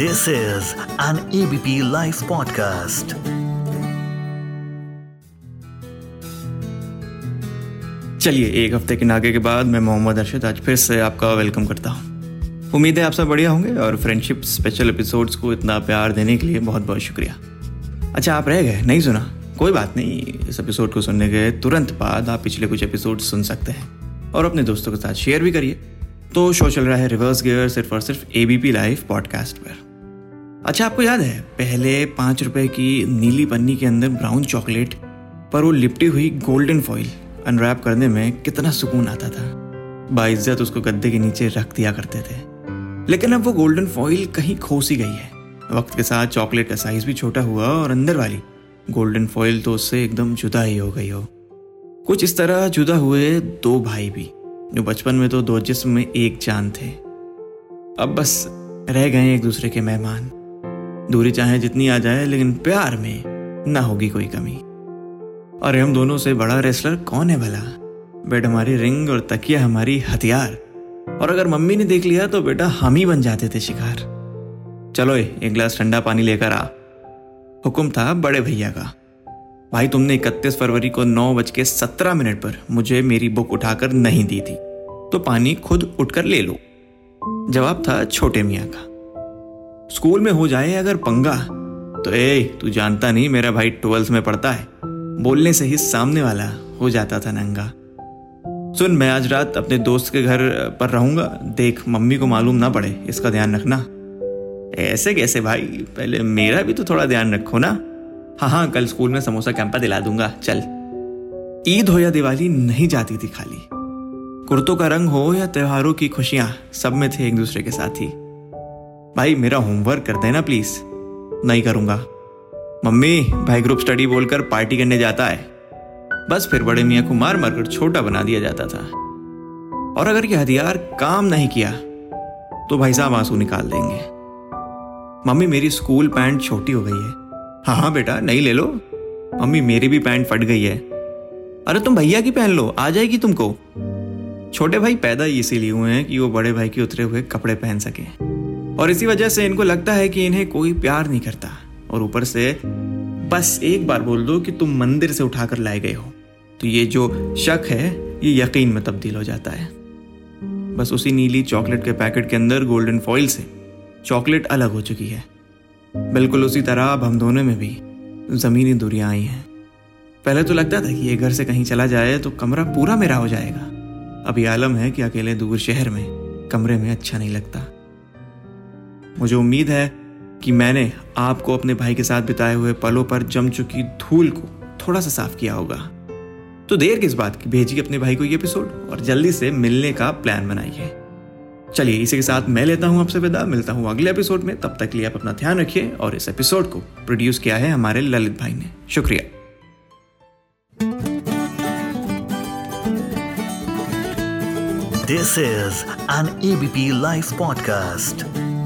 This is an ABP Life podcast. चलिए, एक हफ़्ते के नागे के बाद मैं मोहम्मद अरशद आज फिर से आपका वेलकम करता हूँ। उम्मीद है आप सब बढ़िया होंगे और फ्रेंडशिप स्पेशल एपिसोड्स को इतना प्यार देने के लिए बहुत बहुत शुक्रिया। अच्छा आप रह गए, नहीं सुना? कोई बात नहीं, इस एपिसोड को सुनने के तुरंत बाद आप पिछले कुछ एपिसोड सुन सकते हैं और अपने दोस्तों के साथ शेयर भी करिए। तो शो चल रहा है रिवर्स गियर सिर्फ़ और सिर्फ़ A B P live podcast पर। अच्छा आपको याद है, पहले पाँच रुपए की नीली पन्नी के अंदर ब्राउन चॉकलेट पर वो लिपटी हुई गोल्डन फॉइल अनरैप करने में कितना सुकून आता था। बाइज्जत उसको गद्दे के नीचे रख दिया करते थे। लेकिन अब वो गोल्डन फॉइल कहीं खोसी गई है। वक्त के साथ चॉकलेट का साइज़ भी छोटा हुआ और अंदर वाली गोल्डन फॉइल तो उससे एकदम जुदा ही हो गई हो। कुछ इस तरह जुदा हुए दो भाई भी, जो बचपन में तो दो जिस्म में एक जान थे। अब बस रह गए एक दूसरे के मेहमान। दूरी चाहे जितनी आ जाए, लेकिन प्यार में ना होगी कोई कमी। और हम दोनों से बड़ा रेसलर कौन है भला? बेड हमारी रिंग और तकिया हमारी हथियार। और अगर मम्मी ने देख लिया तो बेटा हम ही बन जाते थे शिकार। चलो एक गिलास ठंडा पानी लेकर आ। हुक्म था बड़े भैया का। भाई, तुमने इकतीस फरवरी को नौ बज के सत्रह मिनट पर मुझे मेरी बुक उठाकर नहीं दी थी। तो पानी खुद उठकर ले लो। जवाब था छोटे मियाँ का। स्कूल में हो जाए अगर पंगा तो ए तू जानता नहीं मेरा भाई ट्वेल्थ में पढ़ता है। बोलने से ही सामने वाला हो जाता था नंगा। सुन, मैं आज रात अपने दोस्त के घर पर रहूँगा। देख, मम्मी को मालूम ना पड़े, इसका ध्यान रखना। ऐसे कैसे भाई? पहले मेरा भी तो थोड़ा ध्यान रखो ना। हाँ हाँ कल स्कूल में समोसा कैंपा दिला दूँगा। चल। ईद हो या दिवाली, नहीं जाती थी खाली। कुर्तों का रंग हो या त्योहारों की खुशियाँ, सब में थे एक दूसरे के साथ ही। भाई, मेरा होमवर्क कर देना प्लीज़ नहीं करूँगा। मम्मी, भाई ग्रुप स्टडी बोलकर पार्टी करने जाता है। बस फिर बड़े मियाँ को मार मार कर छोटा बना दिया जाता था। और अगर ये हथियार काम नहीं किया तो भाई साहब आँसू निकाल देंगे। मम्मी, मेरी स्कूल पैंट छोटी हो गई है। हाँ हाँ बेटा, नहीं ले लो। मम्मी, मेरी भी पैंट फट गई है। अरे तुम भैया की पहन लो, आ जाएगी तुमको। छोटे भाई पैदा इसीलिए हुए हैं कि वो बड़े भाई के उतरे हुए कपड़े पहन सके। और इसी वजह से इनको लगता है कि इन्हें कोई प्यार नहीं करता। और ऊपर से, बस एक बार बोल दो कि तुम मंदिर से उठाकर लाए गए हो। तो ये जो शक है, ये यकीन में तब्दील हो जाता है। बस उसी नीली चॉकलेट के पैकेट के अंदर गोल्डन फॉइल से चॉकलेट अलग हो चुकी है। बिल्कुल उसी तरह अब हम दोनों में भी जमीनी दूरियाँ आई हैं। पहले तो लगता था कि ये घर से कहीं चला जाए तो कमरा पूरा मेरा हो जाएगा। अभी आलम है कि अकेले दूर शहर में कमरे में अच्छा नहीं लगता। मुझे उम्मीद है कि मैंने आपको अपने भाई के साथ बिताए हुए पलों पर जम चुकी धूल को थोड़ा सा साफ़ किया होगा। तो देर किस बात की? भेजिए अपने भाई को ये एपिसोड और जल्दी से मिलने का प्लान बनाइए। चलिए इसी के साथ मैं लेता हूँ आपसे विदा, मिलता हूँ अगले एपिसोड में। तब तक लिए आप अपना ध्यान रखिए और इस एपिसोड को प्रोड्यूस किया है हमारे ललित भाई ने। शुक्रिया। This is an ABP Life podcast.